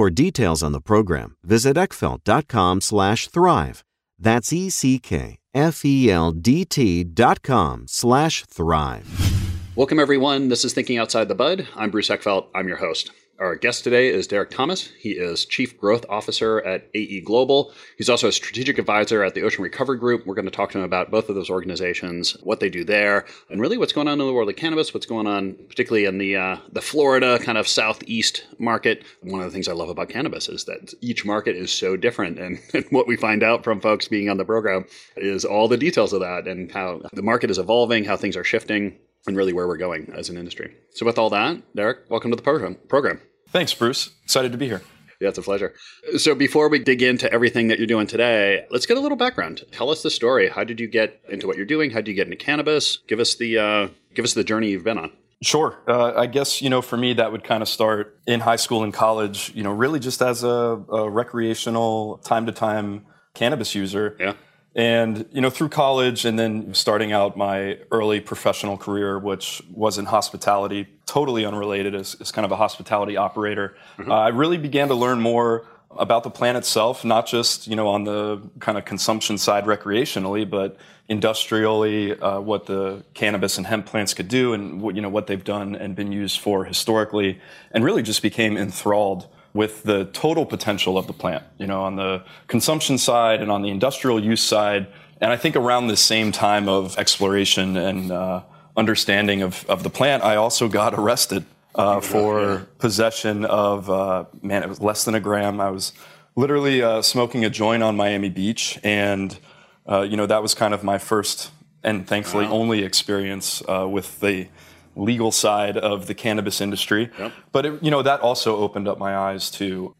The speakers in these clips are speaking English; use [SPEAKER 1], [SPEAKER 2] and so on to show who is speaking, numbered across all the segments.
[SPEAKER 1] For details on the program, visit eckfeldt.com slash thrive. That's E-C-K-F-E-L-D-T dot com slash thrive.
[SPEAKER 2] Welcome, everyone. This is Thinking Outside the Bud. I'm Bruce Eckfeldt. I'm your host. Our guest today is Derek Thomas. He is Chief Growth Officer at AE Global. He's also a strategic advisor at the Ocean Recovery Group. We're going to talk to him about both of those organizations, what they do there, and really what's going on in the world of cannabis, what's going on particularly in the uh, the Florida kind of southeast market. One of the things I love about cannabis is that each market is so different, and, and what we find out from folks being on the program is all the details of that and how the market is evolving, how things are shifting and really where we're going as an industry. So, with all that, Derek, welcome to the program. Program.
[SPEAKER 3] Thanks, Bruce. Excited to be here.
[SPEAKER 2] Yeah, it's a pleasure. So, before we dig into everything that you're doing today, let's get a little background. Tell us the story. How did you get into what you're doing? How did you get into cannabis? Give us the uh, give us the journey you've been on.
[SPEAKER 3] Sure. Uh, I guess, you know, for me, that would kind of start in high school and college, you know, really just as a, a recreational, time to time cannabis user.
[SPEAKER 2] Yeah.
[SPEAKER 3] And, you know, through college and then starting out my early professional career, which was in hospitality, totally unrelated as, as kind of a hospitality operator, mm-hmm. uh, I really began to learn more about the plant itself, not just, you know, on the kind of consumption side recreationally, but industrially, uh, what the cannabis and hemp plants could do and what, you know, what they've done and been used for historically, and really just became enthralled with the total potential of the plant, you know, on the consumption side and on the industrial use side. And I think around the same time of exploration and uh, understanding of, of the plant, I also got arrested uh, for yeah. possession of, uh, man, it was less than a gram. I was literally uh, smoking a joint on Miami Beach. And, uh, you know, that was kind of my first and thankfully wow. only experience uh, with the legal side of the cannabis industry. Yep. But it, you know that also opened up my eyes to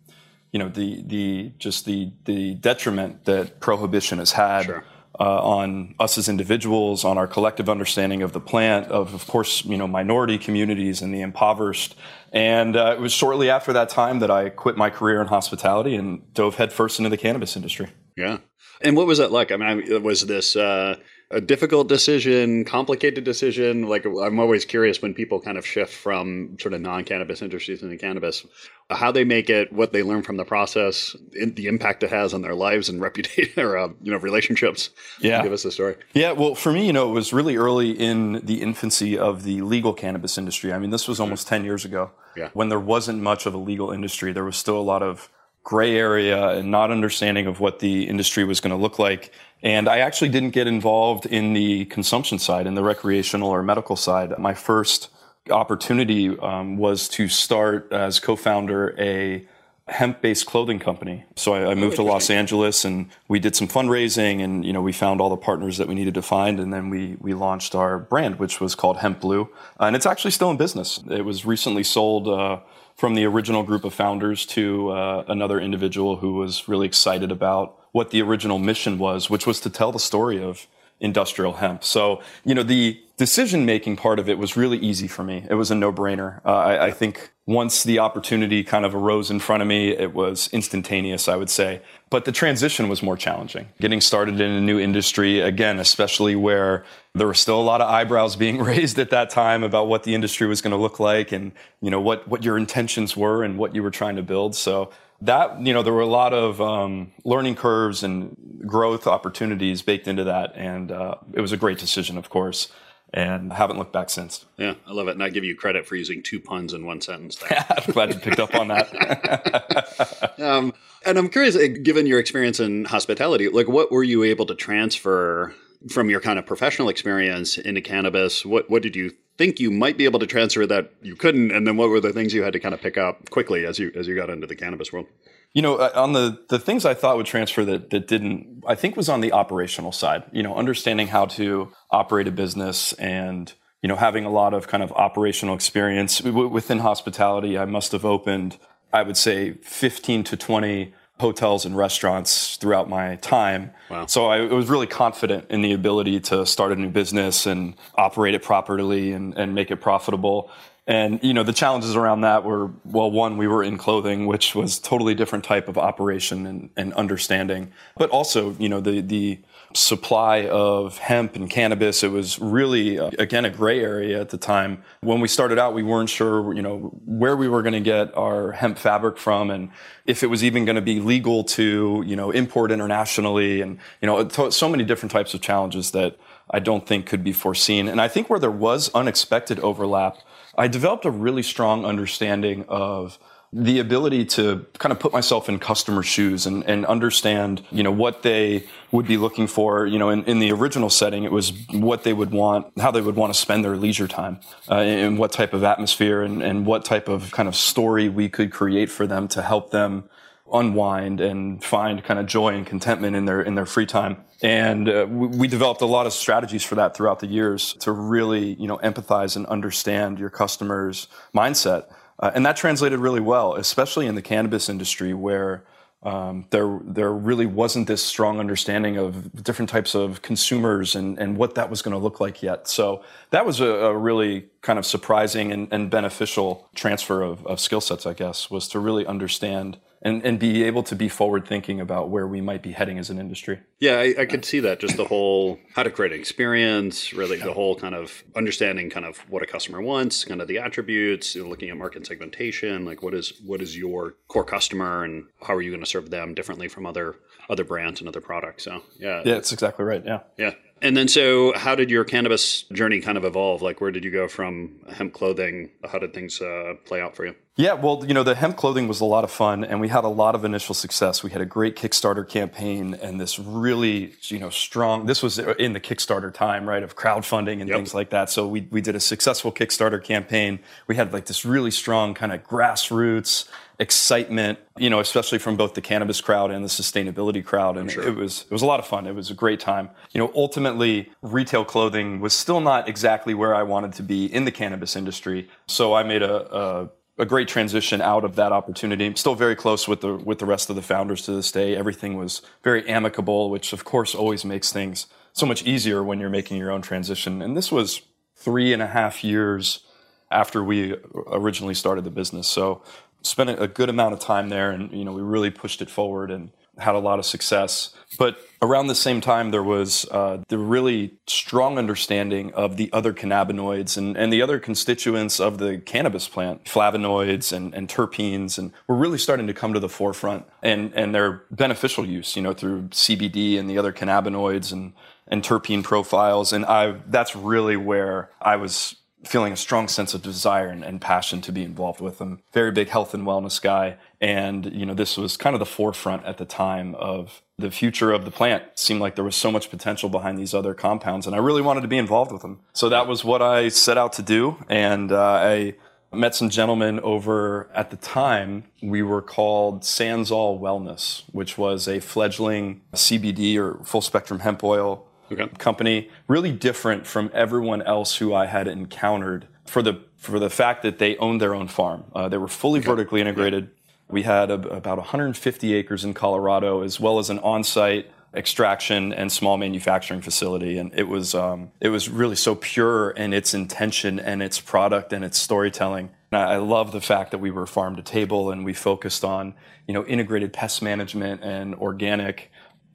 [SPEAKER 3] you know the the just the the detriment that prohibition has had. Sure. Uh, on us as individuals, on our collective understanding of the plant, of of course, you know, minority communities and the impoverished. And uh, it was shortly after that time that I quit my career in hospitality and dove headfirst into the cannabis industry.
[SPEAKER 2] Yeah. And what was that like? I mean, it was this uh, a difficult decision, complicated decision? Like I'm always curious when people kind of shift from sort of non-cannabis industries into cannabis, how they make it, what they learn from the process, the impact it has on their lives and reputation or uh, you know relationships.
[SPEAKER 3] Yeah,
[SPEAKER 2] give us the story.
[SPEAKER 3] Yeah, well, for me, you know, it was really early in the infancy of the legal cannabis industry. I mean, this was almost ten years ago.
[SPEAKER 2] Yeah.
[SPEAKER 3] when there wasn't much of a legal industry, there was still a lot of gray area and not understanding of what the industry was going to look like. And I actually didn't get involved in the consumption side, in the recreational or medical side. My first opportunity um, was to start as co-founder a hemp-based clothing company. So I, I moved to Los Angeles and we did some fundraising and you know we found all the partners that we needed to find and then we we launched our brand which was called Hemp Blue and it's actually still in business. It was recently sold uh, from the original group of founders to uh, another individual who was really excited about what the original mission was, which was to tell the story of industrial hemp. So, you know, the decision making part of it was really easy for me. It was a no brainer. Uh, I, I, think once the opportunity kind of arose in front of me, it was instantaneous, I would say. But the transition was more challenging. Getting started in a new industry, again, especially where there were still a lot of eyebrows being raised at that time about what the industry was going to look like and, you know, what, what your intentions were and what you were trying to build. So that you know there were a lot of um, learning curves and growth opportunities baked into that and uh, it was a great decision of course and haven't looked back since.
[SPEAKER 2] Yeah i love it. And i give you credit for using two puns in one sentence
[SPEAKER 3] i'm glad you picked up on that.
[SPEAKER 2] Um, and i'm curious uh, given your experience in hospitality like what were you able to transfer from your kind of professional experience into cannabis what what did you think you might be able to transfer that you couldn't? And then what were the things you had to kind of pick up quickly as you as you got into the cannabis world?
[SPEAKER 3] You know uh, on the the things i thought would transfer that that didn't i think was on the operational side you know understanding how to operate a business and you know having a lot of kind of operational experience. Within hospitality i must have opened i would say 15 to 20 hotels and restaurants throughout my time.
[SPEAKER 2] Wow.
[SPEAKER 3] So I was really confident in the ability to start a new business and operate it properly and, and make it profitable. And you know the challenges around that were well, one we were in clothing, which was totally different type of operation and, and understanding, but also you know the the supply of hemp and cannabis. It was really, uh, again, a gray area at the time. When we started out, we weren't sure, you know, where we were going to get our hemp fabric from and if it was even going to be legal to, you know, import internationally and, you know, so many different types of challenges that I don't think could be foreseen. And I think where there was unexpected overlap, I developed a really strong understanding of the ability to kind of put myself in customer shoes and, and understand, you know, what they would be looking for. You know, in, in the original setting, it was what they would want, how they would want to spend their leisure time, uh, and what type of atmosphere and, and what type of kind of story we could create for them to help them unwind and find kind of joy and contentment in their in their free time. And uh, we, we, developed a lot of strategies for that throughout the years to really, you know, empathize and understand your customers' mindset. Uh, and that translated really well, especially in the cannabis industry where um, there there really wasn't this strong understanding of different types of consumers and, and what that was going to look like yet. So that was a, a really kind of surprising and, and beneficial transfer of, of skill sets, I guess, was to really understand and, and be able to be forward thinking about where we might be heading as an industry.
[SPEAKER 2] Yeah, I, I could see that. Just the whole how to create an experience, really the whole kind of understanding kind of what a customer wants, kind of the attributes, you know, looking at market segmentation, like what is what is your core customer and how are you going to serve them differently from other other brands and other products. So yeah.
[SPEAKER 3] Yeah, that's exactly right. Yeah.
[SPEAKER 2] Yeah. And then, so how did your cannabis journey kind of evolve? Like, where did you go from hemp clothing? How did things uh, play out for you?
[SPEAKER 3] Yeah, well, you know, the hemp clothing was a lot of fun, and we had a lot of initial success. We had a great Kickstarter campaign, and this really, you know, strong. This was in the Kickstarter time, right, of crowdfunding and yep. things like that. So we we did a successful Kickstarter campaign. We had like this really strong kind of grassroots excitement, you know, especially from both the cannabis crowd and the sustainability crowd. And sure. it was it was a lot of fun. It was a great time. You know, ultimately retail clothing was still not exactly where I wanted to be in the cannabis industry. So I made a, a a great transition out of that opportunity. I'm still very close with the with the rest of the founders to this day. Everything was very amicable, which of course always makes things so much easier when you're making your own transition. And this was three and a half years after we originally started the business. So spent a good amount of time there and you know we really pushed it forward and had a lot of success. But around the same time, there was uh, the really strong understanding of the other cannabinoids and, and the other constituents of the cannabis plant, flavonoids and, and terpenes, and we're really starting to come to the forefront and, and their beneficial use, you know, through CBD and the other cannabinoids and, and terpene profiles. And I, that's really where I was feeling a strong sense of desire and, and, passion to be involved with them. Very big health and wellness guy. And, you know, this was kind of the forefront at the time of the future of the plant. It seemed like there was so much potential behind these other compounds, and I really wanted to be involved with them. So that was what I set out to do. And uh, I met some gentlemen over at the time. We were called SanSal Wellness, which was a fledgling CBD or full spectrum hemp oil okay. company, really different from everyone else who I had encountered for the for the fact that they owned their own farm. Uh, they were fully okay. vertically integrated. We had a, about 150 acres in Colorado, as well as an on-site extraction and small manufacturing facility, and it was um, it was really so pure in its intention and its product and its storytelling. And I love the fact that we were farm to table and we focused on you know integrated pest management and organic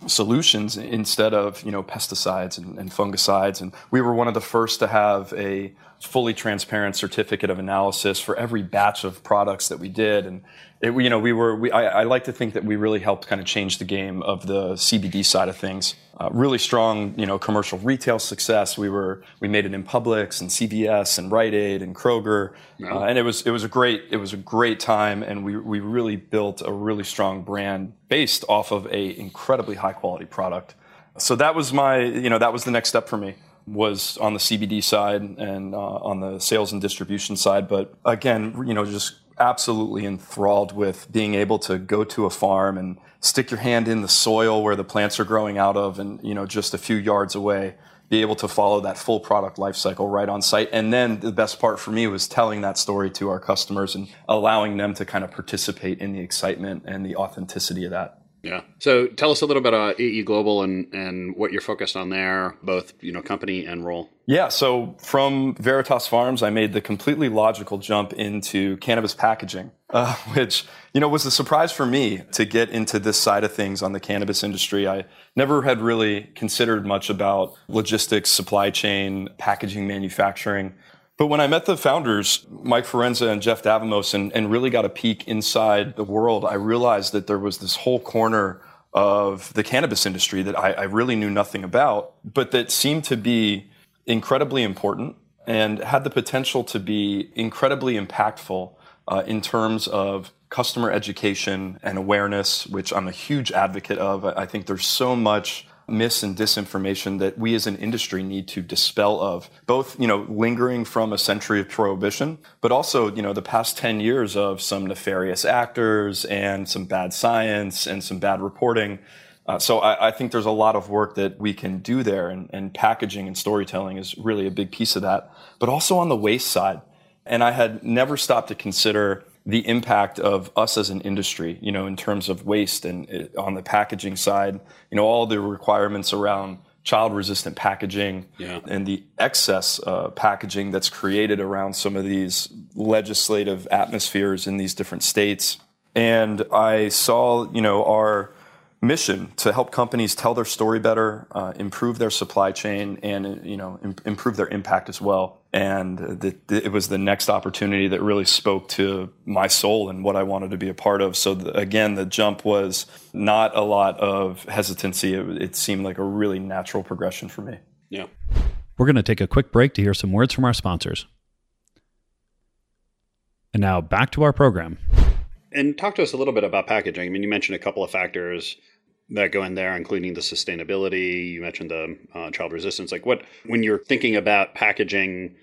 [SPEAKER 3] solutions instead of you know pesticides and, and, fungicides. And we were one of the first to have a fully transparent certificate of analysis for every batch of products that we did. And it, you know we were we, I, I, like to think that we really helped kind of change the game of the CBD side of things really strong, you know, commercial retail success. We were we made it in Publix and CVS and Rite Aid and Kroger, uh, and it was it was a great it was a great time, and we we really built a really strong brand based off of a incredibly high quality product. So that was my you know that was the next step for me was on the CBD side and uh, on the sales and distribution side. But again, you know, just absolutely enthralled with being able to go to a farm and stick your hand in the soil where the plants are growing out of and you know just a few yards away be able to follow that full product life cycle right on site. And then the best part for me was telling that story to our customers and allowing them to kind of participate in the excitement and the authenticity of that
[SPEAKER 2] yeah. So tell us a little bit about AE Global and, and what you're focused on there, both you know company and role.
[SPEAKER 3] Yeah. So from Veritas Farms, I made the completely logical jump into cannabis packaging, uh, which you know was a surprise for me to get into this side of things on the cannabis industry. I never had really considered much about logistics, supply chain, packaging, manufacturing. But when I met the founders, Mike Forenza and Jeff Davamos, and, and really got a peek inside the world, I realized that there was this whole corner of the cannabis industry that I, I really knew nothing about, but that seemed to be incredibly important and had the potential to be incredibly impactful uh, in terms of customer education and awareness, which I'm a huge advocate of. I think there's so much mis and disinformation that we as an industry need to dispel of both you know lingering from a century of prohibition but also you know the past 10 years of some nefarious actors and some bad science and some bad reporting. Uh, so I, I, think there's a lot of work that we can do there and, and packaging and storytelling is really a big piece of that but also on the waste side. And i had never stopped to consider the impact of us as an industry, you know, in terms of waste and it, on the packaging side, you know, all the requirements around child resistant packaging yeah. and the excess uh, packaging that's created around some of these legislative atmospheres in these different states. And I saw, you know, our mission to help companies tell their story better, uh, improve their supply chain, and you know Im- improve their impact as well. And the, the, it was the next opportunity that really spoke to my soul and what I wanted to be a part of. So the, again, the jump was not a lot of hesitancy. It, it seemed like a really natural progression for me.
[SPEAKER 2] Yeah.
[SPEAKER 4] We're going to take a quick break to hear some words from our sponsors. And now back to our program.
[SPEAKER 2] And talk to us a little bit about packaging. I mean, you mentioned a couple of factors that go in there, including the sustainability. You mentioned the uh, child resistance. Like, what when you're thinking about packaging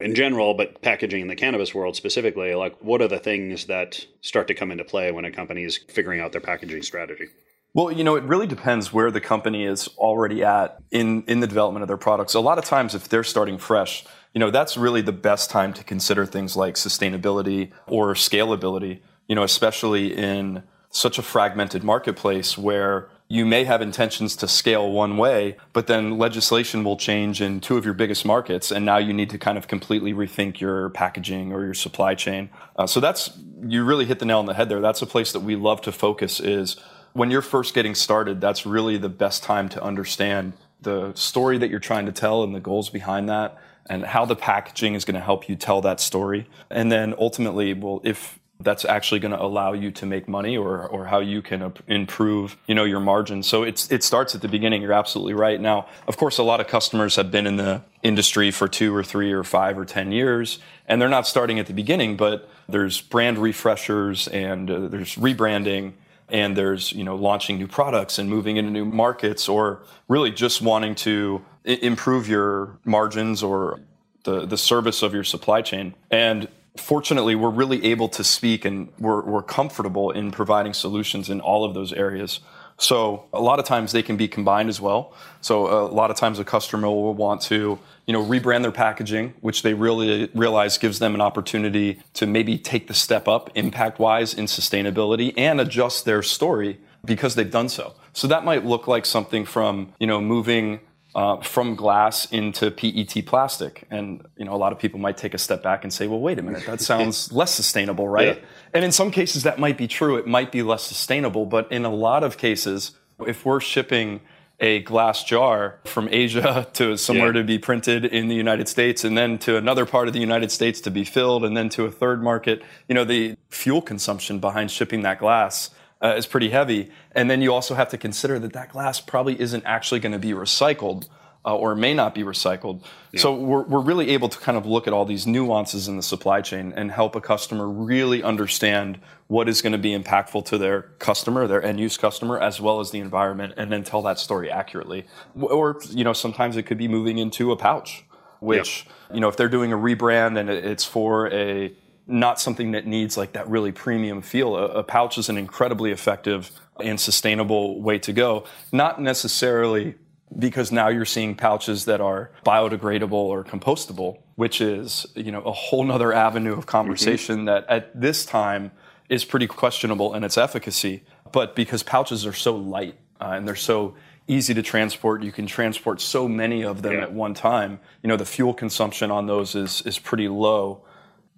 [SPEAKER 2] in general, but packaging in the cannabis world specifically, like what are the things that start to come into play when a company is figuring out their packaging strategy?
[SPEAKER 3] Well, you know, it really depends where the company is already at in in the development of their products. A lot of times, if they're starting fresh, you know, that's really the best time to consider things like sustainability or scalability. You know, especially in such a fragmented marketplace where you may have intentions to scale one way, but then legislation will change in two of your biggest markets, and now you need to kind of completely rethink your packaging or your supply chain. Uh, so that's you really hit the nail on the head there. That's a place that we love to focus is when you're first getting started, that's really the best time to understand the story that you're trying to tell and the goals behind that and how the packaging is going to help you tell that story. And then ultimately, well, if that's actually going to allow you to make money or, or how you can improve you know your margins. So it's it starts at the beginning you're absolutely right. Now of course a lot of customers have been in the industry for two or three or five or ten years and they're not starting at the beginning but there's brand refreshers and uh, there's rebranding and there's you know launching new products and moving into new markets or really just wanting to I- improve your margins or the, the service of your supply chain. And fortunately we're really able to speak and we're, we're comfortable in providing solutions in all of those areas so a lot of times they can be combined as well. So a lot of times a customer will want to, you know, rebrand their packaging, which they really realize gives them an opportunity to maybe take the step up impact wise in sustainability and adjust their story because they've done so. So that might look like something from, you know, moving uh, from glass into PET plastic. And you know, a lot of people might take a step back and say, "Well, wait a minute, that sounds less sustainable, right?" Yeah. And in some cases, that might be true. It might be less sustainable, but in a lot of cases, if we're shipping a glass jar from Asia to somewhere yeah. to be printed in the United States and then to another part of the United States to be filled and then to a third market, you know, the fuel consumption behind shipping that glass uh, is pretty heavy. And then you also have to consider that that glass probably isn't actually going to be recycled. Uh, or may not be recycled. Yeah. So we're, we're really able to kind of look at all these nuances in the supply chain and help a customer really understand what is going to be impactful to their customer, their end use customer, as well as the environment, and then tell that story accurately. Or, you know, sometimes it could be moving into a pouch, which, yeah. you know, if they're doing a rebrand and it's for a not something that needs like that really premium feel. A, a, pouch is an incredibly effective and sustainable way to go. Not necessarily because now you're seeing pouches that are biodegradable or compostable, which is you know a whole nother avenue of conversation mm-hmm. that at this time is pretty questionable in its efficacy. But because pouches are so light uh, and they're so easy to transport. You can transport so many of them yeah. at one time. You know, the fuel consumption on those is is pretty low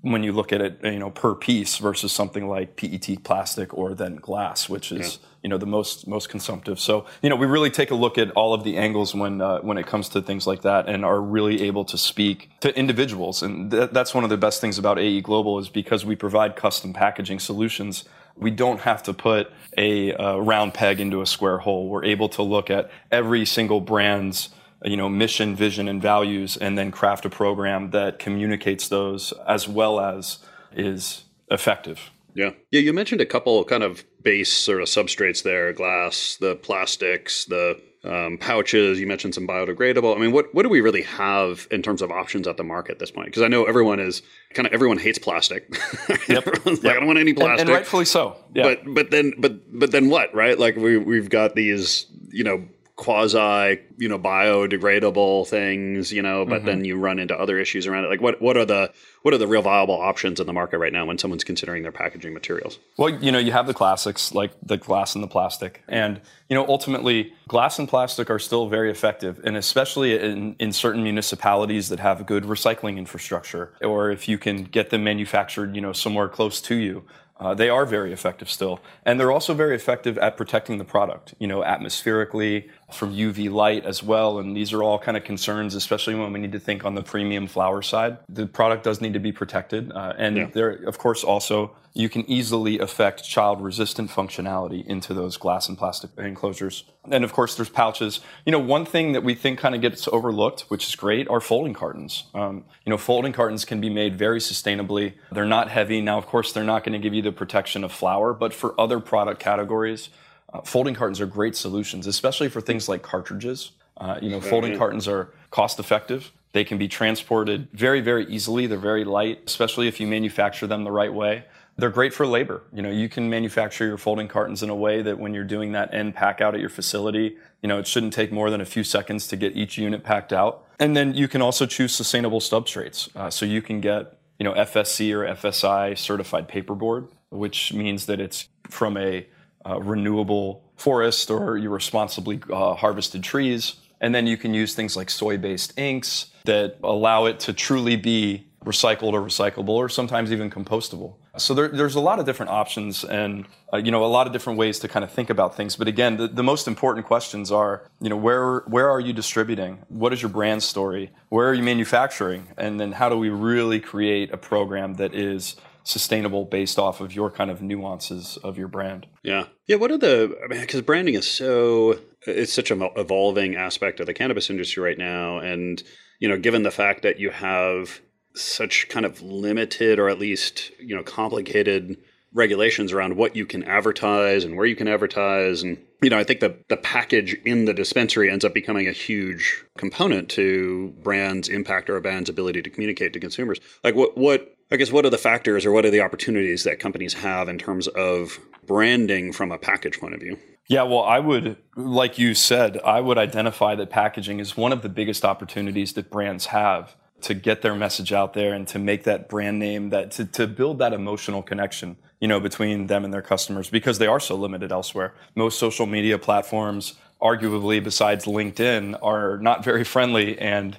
[SPEAKER 3] when you look at it, you know, per piece versus something like PET plastic or then glass, which is yeah. you know the most most consumptive. So you know, we really take a look at all of the angles when uh, when it comes to things like that, and are really able to speak to individuals. And th- that's one of the best things about AE Global is because we provide custom packaging solutions. We don't have to put a uh, round peg into a square hole. We're able to look at every single brand's you know mission vision and values and then craft a program that communicates those as well as is effective.
[SPEAKER 2] Yeah. Yeah you mentioned a couple kind of base sort of substrates there glass the plastics the um, pouches you mentioned some biodegradable. I mean what, what do we really have in terms of options at the market at this point? Because i know everyone is kind of everyone hates plastic. Yep. yep. like, i don't want any plastic
[SPEAKER 3] and, and rightfully so.
[SPEAKER 2] Yeah. but but then but but then what right? Like we, we've got these you know quasi you know biodegradable things you know but mm-hmm. then you run into other issues around it like what what are the what are the real viable options in the market right now when someone's considering their packaging materials
[SPEAKER 3] well you know you have the classics like the glass and the plastic and you know ultimately glass and plastic are still very effective and especially in, in certain municipalities that have good recycling infrastructure or if you can get them manufactured you know somewhere close to you uh, they are very effective still. And they're also very effective at protecting the product, you know, atmospherically, from UV light as well. And these are all kind of concerns, especially when we need to think on the premium flower side. The product does need to be protected. Uh, and yeah. there, of course, also you can easily affect child resistant functionality into those glass and plastic enclosures. And of course, there's pouches. You know, one thing that we think kind of gets overlooked, which is great, are folding cartons. Um, you know, folding cartons can be made very sustainably. They're not heavy. Now, of course, they're not going to give you the protection of flower, but for other product categories, uh, folding cartons are great solutions, especially for things like cartridges. Uh, you know, folding cartons are cost effective. They can be transported very, very easily. They're very light, especially if you manufacture them the right way. They're great for labor. You know, you can manufacture your folding cartons in a way that when you're doing that end pack out at your facility, you know, it shouldn't take more than a few seconds to get each unit packed out. And then you can also choose sustainable substrates. Uh, so you can get, you know, FSC or FSI certified paperboard, which means that it's from a uh, renewable forest or your responsibly uh, harvested trees. And then you can use things like soy based inks that allow it to truly be recycled or recyclable or sometimes even compostable. So there, there's a lot of different options and uh, you know a lot of different ways to kind of think about things. But again, the, the most important questions are you know where where are you distributing? What is your brand story? Where are you manufacturing? And then how do we really create a program that is sustainable based off of your kind of nuances of your brand.
[SPEAKER 2] Yeah. Yeah. What are the, I mean, because branding is so, it's such an evolving aspect of the cannabis industry right now. And, you know, given the fact that you have such kind of limited or at least you know complicated regulations around what you can advertise and where you can advertise and you know i think the the package in the dispensary ends up becoming a huge component to brands impact or a brand's ability to communicate to consumers like what what i guess what are the factors or what are the opportunities that companies have in terms of branding from a package point of view?
[SPEAKER 3] Yeah, well, I would, like you said, I would identify that packaging is one of the biggest opportunities that brands have to get their message out there and to make that brand name that to, to build that emotional connection you know between them and their customers because they are so limited elsewhere. Most social media platforms arguably besides linkedin are not very friendly and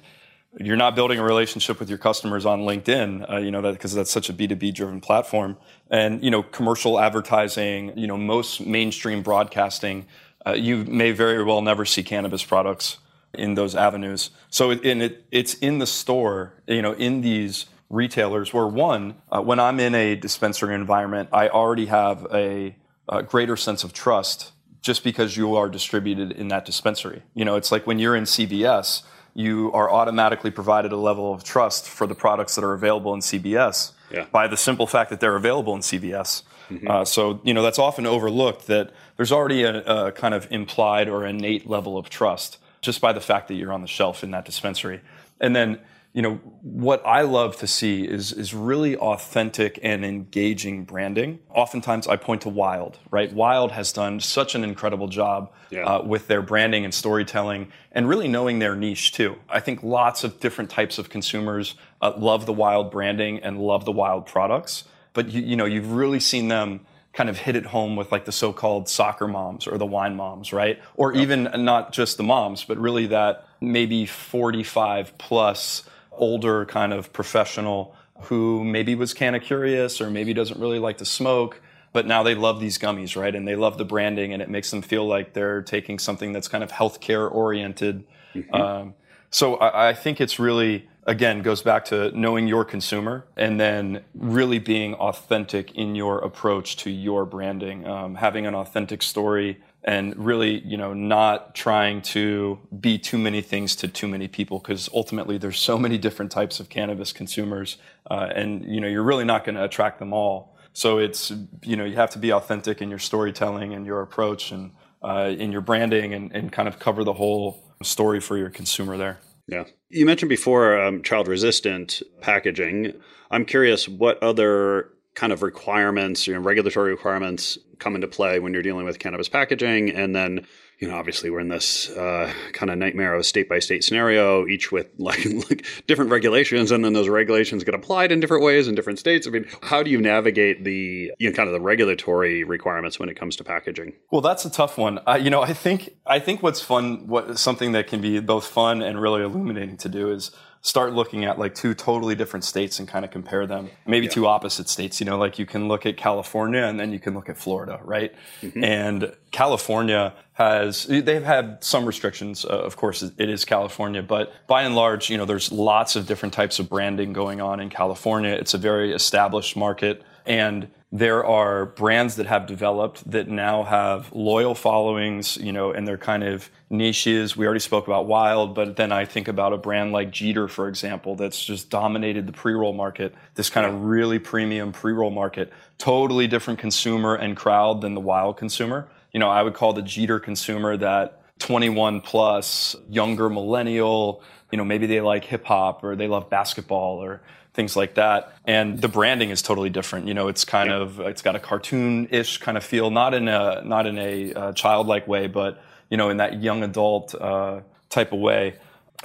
[SPEAKER 3] you're not building a relationship with your customers on linkedin uh, you know that because that's such a b2b driven platform and you know commercial advertising you know most mainstream broadcasting uh, you may very well never see cannabis products in those avenues. So it, it, it's in the store, you know, in these retailers where one, uh, when I'm in a dispensary environment, I already have a, a, greater sense of trust just because you are distributed in that dispensary. You know, it's like when you're in CVS, you are automatically provided a level of trust for the products that are available in CVS yeah. by the simple fact that they're available in CVS. Mm-hmm. Uh, so, you know, that's often overlooked that there's already a, a kind of implied or innate level of trust just by the fact that you're on the shelf in that dispensary. And then, you know, what I love to see is is really authentic and engaging branding. Oftentimes, I point to Wyld, Right, Wyld has done such an incredible job yeah. uh, with their branding and storytelling, and really knowing their niche too. I think lots of different types of consumers uh, love the Wyld branding and love the Wyld products. But you, you know, you've really seen them kind of hit it home with like the so-called soccer moms or the wine moms, right? Or yep. even not just the moms, but really that maybe 45 plus older kind of professional who maybe was kind of curious or maybe doesn't really like to smoke, but now they love these gummies, right? And they love the branding and it makes them feel like they're taking something that's kind of healthcare oriented. Mm-hmm. Um, so I, I think it's really again goes back to knowing your consumer and then really being authentic in your approach to your branding um, having an authentic story and really you know not trying to be too many things to too many people because ultimately there's so many different types of cannabis consumers uh, and you know you're really not going to attract them all so it's you know you have to be authentic in your storytelling and your approach and uh, in your branding and, and kind of cover the whole story for your consumer there
[SPEAKER 2] yeah. You mentioned before um, child resistant packaging. I'm curious what other kind of requirements, you know, regulatory requirements come into play when you're dealing with cannabis packaging. And then, you know, obviously we're in this uh, kind of nightmare of a state by state scenario, each with like, like, different regulations, and then those regulations get applied in different ways in different states. I mean, how do you navigate the you know kind of the regulatory requirements when it comes to packaging?
[SPEAKER 3] Well, that's a tough one. You know, I think I think what's fun, what something that can be both fun and really illuminating to do is start looking at like two totally different states and kind of compare them. Maybe yeah. two opposite states, you know, like you can look at California and then you can look at Florida, right? Mm-hmm. And California has, they've had some restrictions. Uh, of course, it is California, but by and large, you know, there's lots of different types of branding going on in California. It's a very established market. And there are brands that have developed that now have loyal followings, you know, and they're kind of niches. We already spoke about Wyld, but then I think about a brand like Jeeter, for example, that's just dominated the pre-roll market, this kind of really premium pre-roll market, totally different consumer and crowd than the Wyld consumer. You know, I would call the Jeeter consumer that 21 plus, younger millennial, you know, maybe they like hip hop or they love basketball or things like that. And the branding is totally different. You know, it's kind yeah. of it's got a cartoon-ish kind of feel, not in a not in a uh, childlike way, but you know, in that young adult uh, type of way.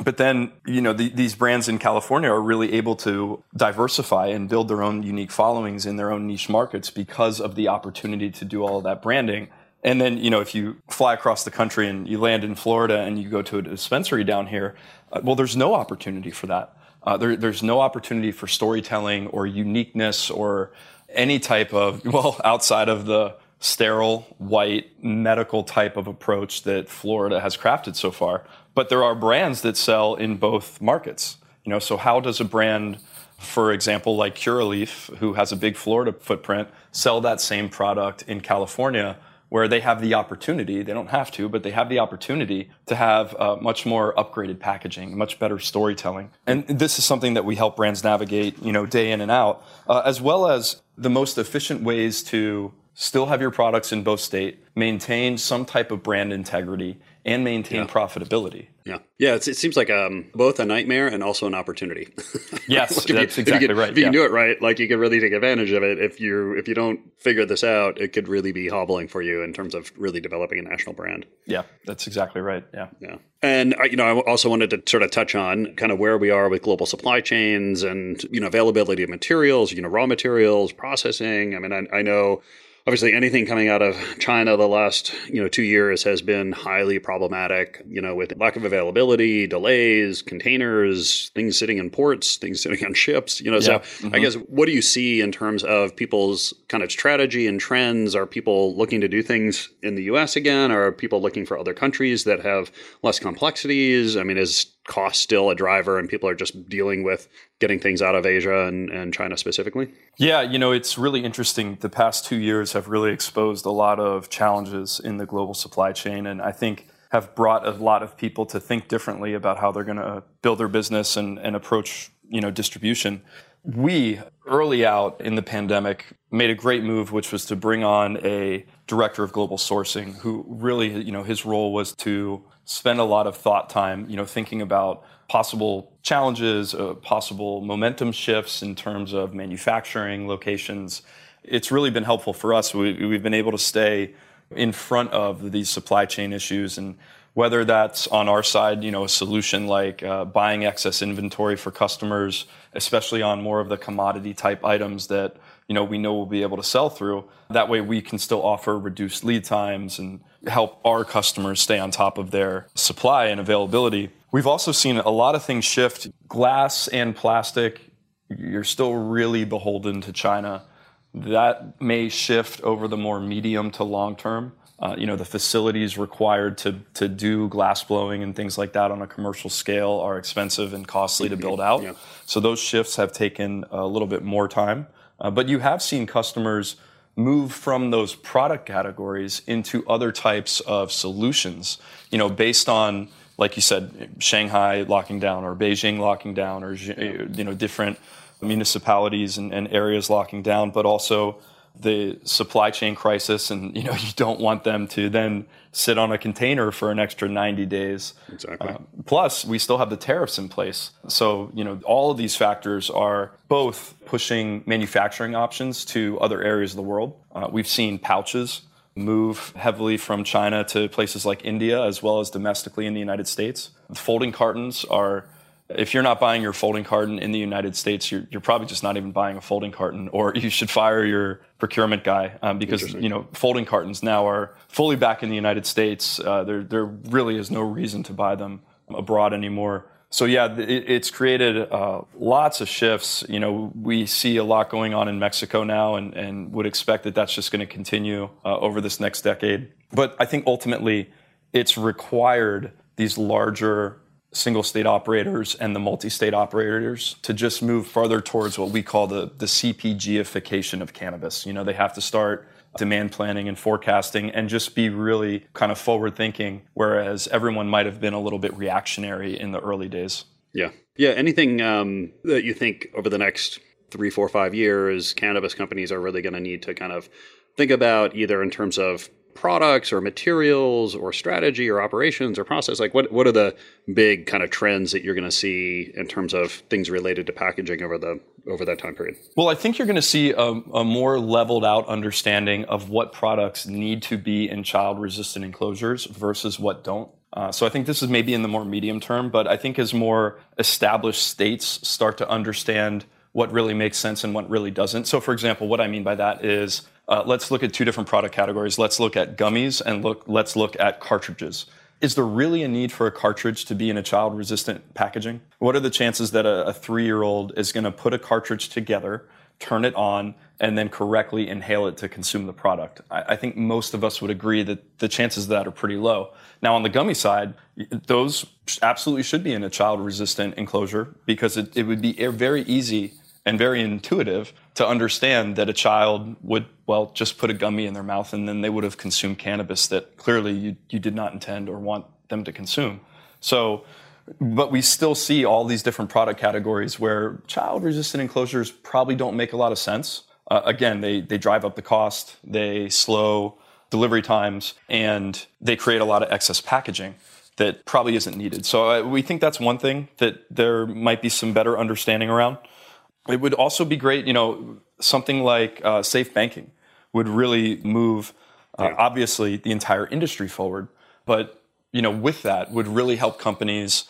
[SPEAKER 3] But then, you know, the, these brands in California are really able to diversify and build their own unique followings in their own niche markets because of the opportunity to do all of that branding. And then, you know, if you fly across the country and you land in Florida and you go to a dispensary down here, uh, well, there's no opportunity for that. Uh, there, there's no opportunity for storytelling or uniqueness or any type of, well, outside of the sterile, white, medical type of approach that Florida has crafted so far. But there are brands that sell in both markets. You know, so how does a brand, for example, like Curaleaf, who has a big Florida footprint, sell that same product in California? Where they have the opportunity, they don't have to, but they have the opportunity to have uh, much more upgraded packaging, much better storytelling. And this is something that we help brands navigate, you know, day in and out, uh, as well as the most efficient ways to still have your products in both state, maintain some type of brand integrity, and maintain yeah. profitability.
[SPEAKER 2] Yeah, yeah. it seems like um, both a nightmare and also an opportunity.
[SPEAKER 3] yes,
[SPEAKER 2] like
[SPEAKER 3] that's
[SPEAKER 2] you,
[SPEAKER 3] exactly
[SPEAKER 2] if
[SPEAKER 3] right.
[SPEAKER 2] If you yeah. can do it right, like you can really take advantage of it. If you if you don't figure this out, it could really be hobbling for you in terms of really developing a national brand.
[SPEAKER 3] Yeah, that's exactly right. Yeah,
[SPEAKER 2] yeah. And uh, you know, I also wanted to sort of touch on kind of where we are with global supply chains and you know availability of materials, you know, raw materials, processing. I mean, I, I know obviously anything coming out of China the last you know two years has been highly problematic. You know, with lack of availability, delays, containers, things sitting in ports, things sitting on ships. You know, yeah. so mm-hmm. I guess what do you see in terms of people's kind of strategy and trends? Are people looking to do things in the U.S. again? Are people looking for other countries that have less complexities? I mean, is cost still a driver and people are just dealing with getting things out of Asia and, and China specifically?
[SPEAKER 3] Yeah, you know, it's really interesting. The past two years have really exposed a lot of challenges in the global supply chain. And I think have brought a lot of people to think differently about how they're going to build their business and, and approach, you know, distribution. We, early out in the pandemic, made a great move, which was to bring on a director of global sourcing who really, you know, his role was to spend a lot of thought time, you know, thinking about possible challenges, uh, possible momentum shifts in terms of manufacturing locations. It's really been helpful for us. We, we've been able to stay in front of these supply chain issues and whether that's on our side, you know, a solution like uh, buying excess inventory for customers, especially on more of the commodity type items that you know we know we'll be able to sell through. That way, we can still offer reduced lead times and help our customers stay on top of their supply and availability. We've also seen a lot of things shift. Glass and plastic, you're still really beholden to China. That may shift over the more medium to long term. Uh, you know, the facilities required to, to do glass blowing and things like that on a commercial scale are expensive and costly to build out. Yeah. So those shifts have taken a little bit more time. Uh, but you have seen customers move from those product categories into other types of solutions, you know, based on, like you said, Shanghai locking down or Beijing locking down or, you know, different municipalities and, and areas locking down, but also the supply chain crisis and you know you don't want them to then sit on a container for an extra 90 days.
[SPEAKER 2] Exactly. Uh,
[SPEAKER 3] plus we still have the tariffs in place. So you know all of these factors are both pushing manufacturing options to other areas of the world. Uh, we've seen pouches move heavily from china to places like india as well as domestically in the united states. Folding cartons are if you're not buying your folding carton in the United States, you're, you're, probably just not even buying a folding carton, or you should fire your procurement guy um, because you know folding cartons now are fully back in the United States. Uh, there there really is no reason to buy them abroad anymore. So yeah, it, it's created uh, lots of shifts. You know, we see a lot going on in Mexico now, and, and would expect that that's just going to continue uh, over this next decade. But I think ultimately, it's required these larger single state operators and the multi state operators to just move further towards what we call the, the CPGification of cannabis. You know, they have to start demand planning and forecasting and just be really kind of forward thinking, whereas everyone might have been a little bit reactionary in the early days.
[SPEAKER 2] Yeah. Yeah. Anything um, that you think over the next three, four, five years, cannabis companies are really going to need to kind of think about either in terms of products or materials or strategy or operations or process? Like, what what are the big kind of trends that you're going to see in terms of things related to packaging over the over that time period?
[SPEAKER 3] Well, I think you're going to see a, a more leveled out understanding of what products need to be in child resistant enclosures versus what don't. Uh, so I think this is maybe in the more medium term, but I think as more established states start to understand what really makes sense and what really doesn't. So, for example, what I mean by that is uh, let's look at two different product categories. Let's look at gummies and look, let's look at cartridges. Is there really a need for a cartridge to be in a child resistant packaging? What are the chances that a, a three year old is going to put a cartridge together, turn it on, and then correctly inhale it to consume the product. I, I, think most of us would agree that the chances of that are pretty low. Now, on the gummy side, those absolutely should be in a child resistant enclosure because it, it would be very easy and very intuitive to understand that a child would, well, just put a gummy in their mouth and then they would have consumed cannabis that clearly you, you did not intend or want them to consume. So, but we still see all these different product categories where child resistant enclosures probably don't make a lot of sense. Uh, again, they, they drive up the cost, they slow delivery times, and they create a lot of excess packaging that probably isn't needed. So uh, we think that's one thing that there might be some better understanding around. It would also be great, you know, something like uh, safe banking would really move, uh, obviously, the entire industry forward. But, you know, with that would really help companies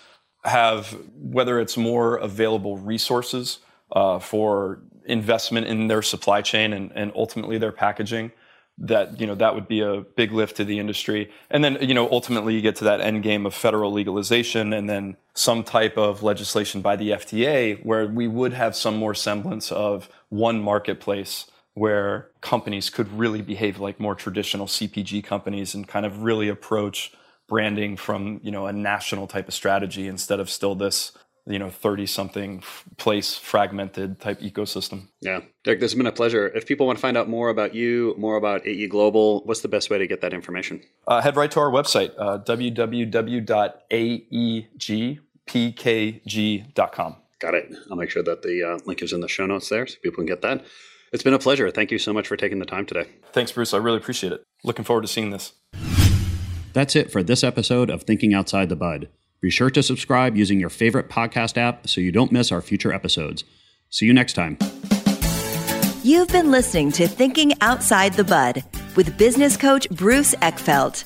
[SPEAKER 3] have, whether it's more available resources uh, for investment in their supply chain and, and ultimately their packaging, that you know that would be a big lift to the industry. And then you know ultimately you get to that end game of federal legalization and then some type of legislation by the FDA where we would have some more semblance of one marketplace where companies could really behave like more traditional CPG companies and kind of really approach branding from you know a national type of strategy instead of still this you know 30 something place fragmented type ecosystem.
[SPEAKER 2] Yeah. Derek this has been a pleasure. If people want to find out more about you more about ae global what's the best way to get that information?
[SPEAKER 3] Uh, head right to our website uh, www.aegpkg.com
[SPEAKER 2] got it. I'll make sure that the uh, link is in the show notes there so people can get that. It's been a pleasure. Thank you so much for taking the time today.
[SPEAKER 3] Thanks bruce. I really appreciate it. Looking forward to seeing this.
[SPEAKER 5] That's it for this episode of thinking outside the bud be sure to subscribe using your favorite podcast app so you don't miss our future episodes. See you next time.
[SPEAKER 6] You've been listening to Thinking Outside the Bud with business coach Bruce Eckfeldt.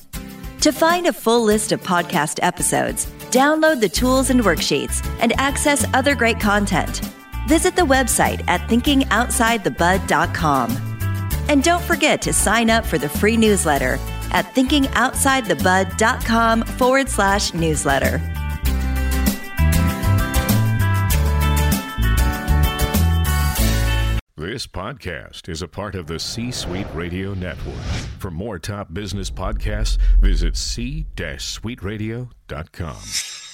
[SPEAKER 6] To find a full list of podcast episodes, download the tools and worksheets, and access other great content, visit the website at thinkingoutsidethebud.com. And don't forget to sign up for the free newsletter at thinkingoutsidethebud.com forward slash newsletter.
[SPEAKER 7] This podcast is a part of the C Suite Radio Network. For more top business podcasts, visit c-suiteradio.com.